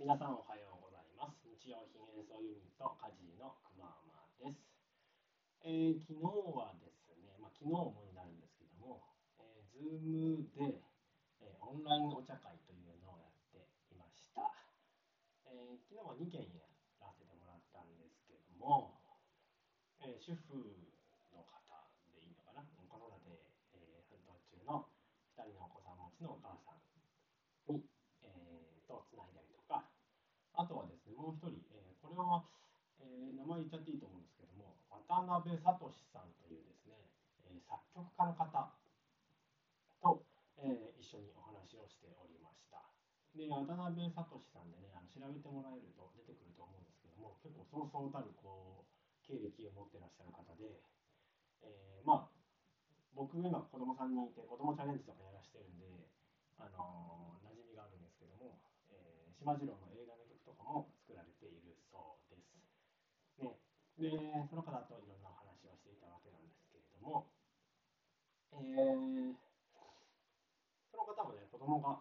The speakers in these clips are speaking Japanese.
皆さんおはようございます。日用品演奏ユニットカジのくままです。えー昨日はですね、まあ、昨日もになるんですけども、えー、Zoom で、えーオンラインお茶会というのをやっていました。えー昨日は2件やらせてもらったんですけども、えー主婦の方でいいのかな、子育て、えー奮闘中の2人のお子さん持ちのお母さんに、えーとつないだりとか、あとはですね、もう一人、えーこれは、えー名前言っちゃっていいと思うんですけども、渡辺聡さんというですね、えー作曲家の方と、え一緒にお話をしておりました。で、渡辺聡さんでね、あの調べてもらえると出てくると思うんですけども、結構そうそうたるこう経歴を持ってらっしゃる方で、えまあ、僕今子供さんにいて、子供チャレンジとかやらしてるんで、あの馴染みがあるんですけども、えー、島次郎のも作られているそうです。ね、で、その方といろんなお話をしていたわけなんですけれども、えーその方もね、子供が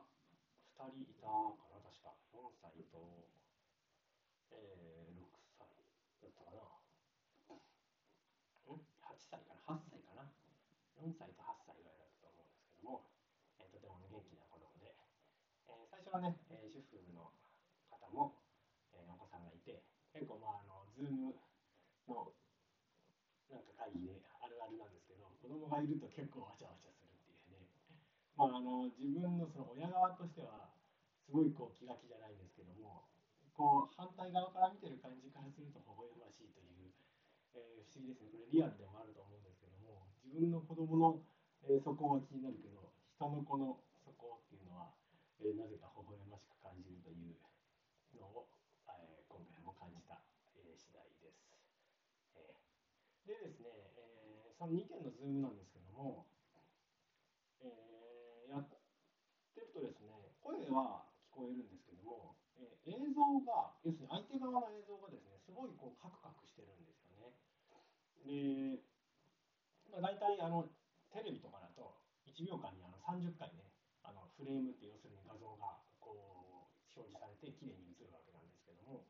2人いたかな、確か。4歳と、えー6歳だったかな。ん ?8 歳かな ?8 歳かな ?4 歳と8歳ぐらいだったと思うんですけども、えーとても元気な子供で、えー最初はね、えー主婦の方も、えーお子さんがいて、結構まあ、あの、ズームのなんか会議であるあるなんですけど、子供がいると結構わちゃわちゃするっていうね。まあ、あの自分のその親側としては、すごいこう気が気じゃないんですけども、こう反対側から見てる感じからすると微笑ましいという、えー不思議ですね。これリアルでもあると思うんですけども、自分の子供の、えー、そこは気になるけど、人の子のそこっていうのは、えーなぜか微笑ましく感じるという、感じた、えー次第です。えーでですね、えーその2件のズームなんですけども、えーやってるとですね、声は聞こえるんですけども、えー映像が、要するに相手側の映像がですね、すごいこうカクカクしてるんですよね。で、まあ、大体あのテレビとかだと1秒間にあの30回ね、あのフレームって要するに画像がこう表示されて綺麗に映るわけなんですけども、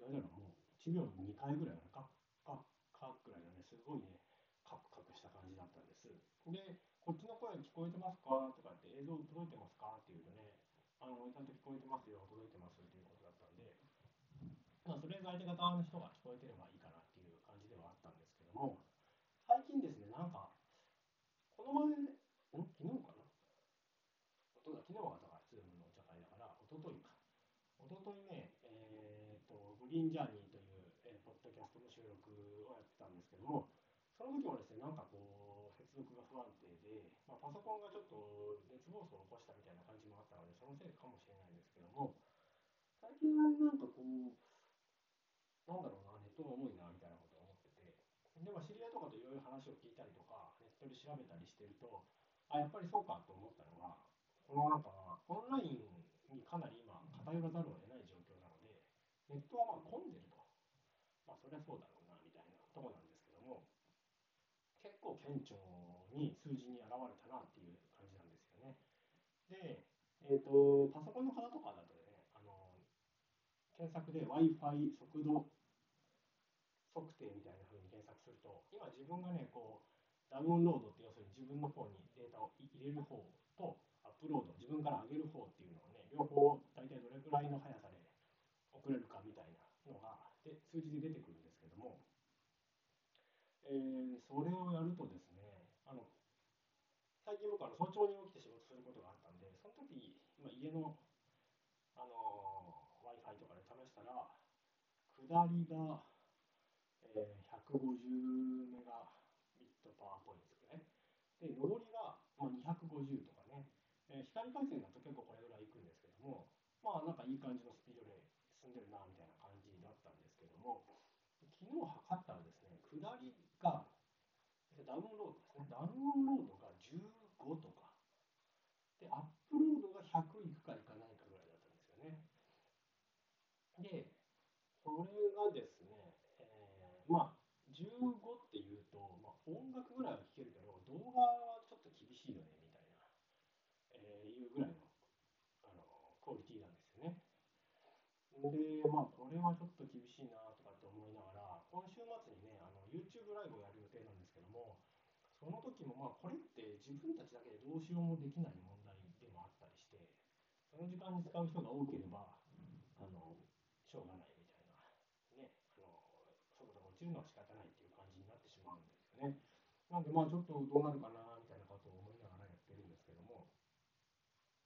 どれくら、もう1秒に2回ぐらいかな、カッカッカッぐらいのね、すごいね、カクカクした感じだったんです。で、こっちの声聞こえてますか？とかって映像届いてますか？って言うとね、あのちゃんと聞こえてますよ、届いてますっていうことだったんで、まあ、とりあえず相手方の人が聞こえてればいいかなっていう感じではあったんですけども、最近ですね、なんか、この前、ん？昨日かな？昨日はだから、ズームのお茶会だから、一昨日か。一昨日ね、えー、と、グリーンジャーニーという、えーポッドキャストの収録をやってたんですけども、その時もですね、なんかこう、接続が不安定で、まあ、パソコンがちょっと熱暴走を起こしたみたいな感じもあったので、そのせいかもしれないんですけども、最近はなんかこう、なんだろうな、ネットが重いなみたいなことを思ってて、でも知り合いとかといろいろ話を聞いたりとか、ネットで調べたりしてると、あ、やっぱりそうかと思ったのが、このなんか、オンラインにかなり今、偏らざるを得、ネットはまあ混んでると。まあ、そりゃそうだろうな、みたいなとこなんですけども、結構顕著に数字に現れたなっていう感じなんですよね。で、えっ、と、パソコンの方とかだとね、あの、検索で Wi-Fi 速度測定みたいな風に検索すると、今自分がね、こう、ダウンロードって要するに自分の方にデータを入れる方と、アップロード、自分から上げる方っていうのをね、両方大体どれくらいの速さ送れるかみたいなのがで数字で出てくるんですけども、えーそれをやるとですね、あの最近僕あの早朝に起きて仕事することがあったんで、その時、ま、家の、あの Wi-Fi とかで試したら、下りが、えー150メガビットパワーポイントですね。で、上りが、まあ、250とかね、えー光回線だと結構これぐらいいくんですけども、まあなんかいい感じのスピードで進んでるなみたいな感じだったんですけども、昨日測ったらですね、下りが、ダウンロードですね、ダウンロードが15とか、で、アップロードが100いくかいかないかぐらいだったんですよね。で、これがですね、えーまあ、15っていうと、まあ、音楽ぐらいは聴けるけど、動画はちょっと厳しいよね、みたいな、えーいうぐらいのあのクオリティなんですよね。で、まあ、これはちょっと厳しいな今週末にね、あの YouTube ライブをやる予定なんですけども、その時も、まあ、これって自分たちだけでどうしようもできない問題でもあったりして、その時間に使う人が多ければ、あのしょうがないみたいな、ね、あの速度が落ちるのは仕方ないっていう感じになってしまうんですよね。なんで、まあ、ちょっとどうなるかなみたいなことを思いながらやってるんですけども、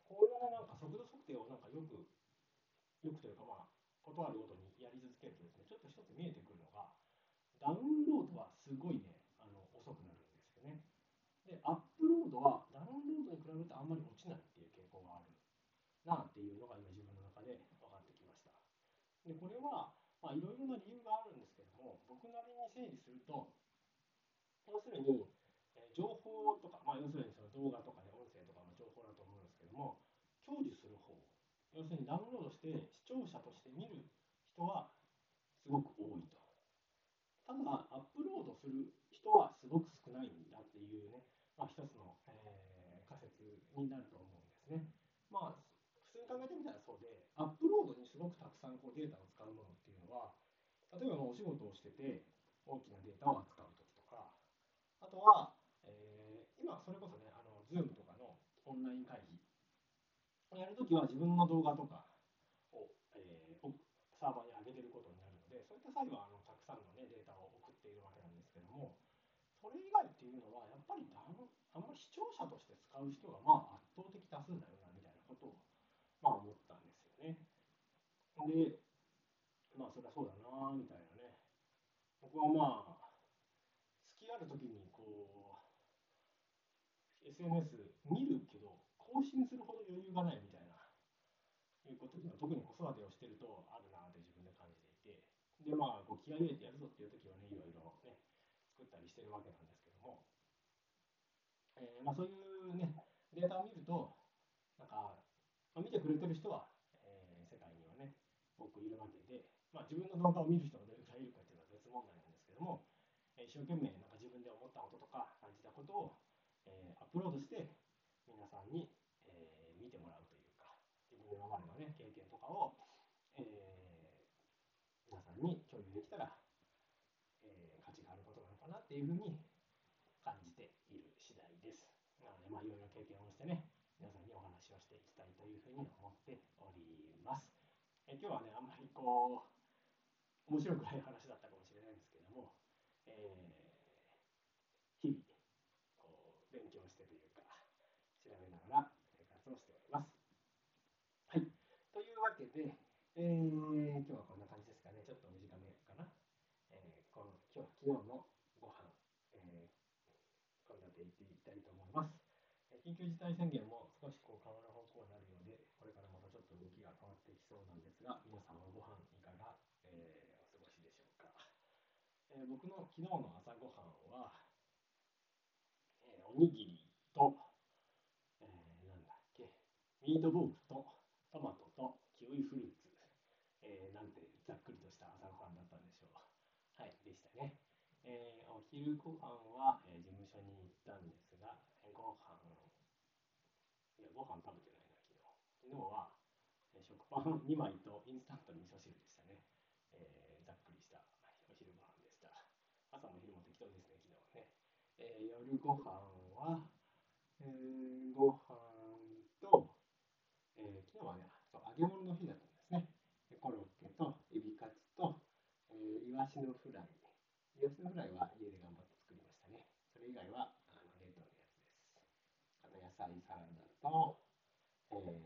このなんか速度測定をなんかよく、よくというか、まあ、ことあるごとにけるとですね、ちょっと一つ見えてくるのが、ダウンロードはすごいね、あの遅くなるんですよね。で、アップロードはダウンロードに比べてあんまり落ちないっていう傾向があるなっていうのが今自分の中で分かってきました。で、これは、まあ、いろいろな理由があるんですけども、僕なりに整理すると、要するに、え情報とか、まあ、要するにその動画とかね、音声とかの情報だと思うんですけども、享受する方、要するにダウンロードして視聴者として見る人はすごく多いと。ただ、アップロードする人はすごく少ないんだっていうね、まあ、一つの、えー、仮説になると思うんですね。まあ、普通に考えてみたらそうで、アップロードにすごくたくさんこうデータを使うものっていうのは、例えばお仕事をしてて大きなデータを扱うときとか、あとは、えー、今それこそね、あの Zoom とかのオンライン会議やるときは自分の動画とかを、えー、サーバーにった際はあのたくさんの、ね、データを送っているわけなんですけども、それ以外っていうのは、やっぱりあんあんまり視聴者として使う人がまあ圧倒的多数だよなみたいなことを、まあ、思ったんですよね。で、まあそりゃそうだなみたいなね。僕はまあ、好きある時にこう、SNS 見るけど、更新するほど余裕がないみたいな、いうことが特に子育てをしてるとあるなって自分で感じていて、で、まあ、こう気合入れてやるぞっていう時はね、いろいろね、作ったりしてるわけなんですけども、えー、まあ、そういうね、データを見ると、なんか、まあ、見てくれてる人は、えー、世界にはね、多くいるわけで、まあ、自分の動画を見る人がどれくらいいるかっていうのは別問題なんですけども、えー、一生懸命なんか自分で思ったこととか感じたことを、えー、アップロードして、皆さんに今までのね、経験とかを、えー、皆さんに共有できたら、えー、価値があることなのかなっていうふうに感じている次第です。なので、まあ、いろいろ経験をしてね、皆さんにお話をしていきたいというふうに思っております。え、今日はね、あんまりこう、面白くない話だったかもしれないんですけども、えー、日々、こう、勉強してというか、調べながら生活をしております。はい。というわけで、えー、今日はこんな感じですかね。ちょっと短めかな。えー、この今日昨日のご飯、えー、献立いっていきたいと思います。緊急事態宣言も少しこう変わる方向になるようで、これからまたちょっと動きが変わってきそうなんですが、皆さんはご飯いかが、えー、お過ごしでしょうか。えー、僕の昨日の朝ごはんは、えー、おにぎりと、えー、なんだっけ、ミートボールとトマトとキウイフルーツ、えー、なんてざっくりとした朝ごはんだったんでしょう。はい、でしたね。えー、お昼ご飯は、えー、事務所に行ったんです、ご飯、いや、ご飯食べてないな、昨日。昨日は、えー、食パン2枚とインスタント味噌汁でしたね。えー、ざっくりした、はい、お昼ご飯でした。朝も昼も適当ですね、昨日はね。えー、夜ご飯は、えー、ご飯と、えー、昨日はねそう、揚げ物の日だったんですね。コロッケとエビカツと、えー、イワシのフライ。イワシのフライは家で頑張って作りましたね。それ以外はあの冷凍のやつです。あと野菜サラダと、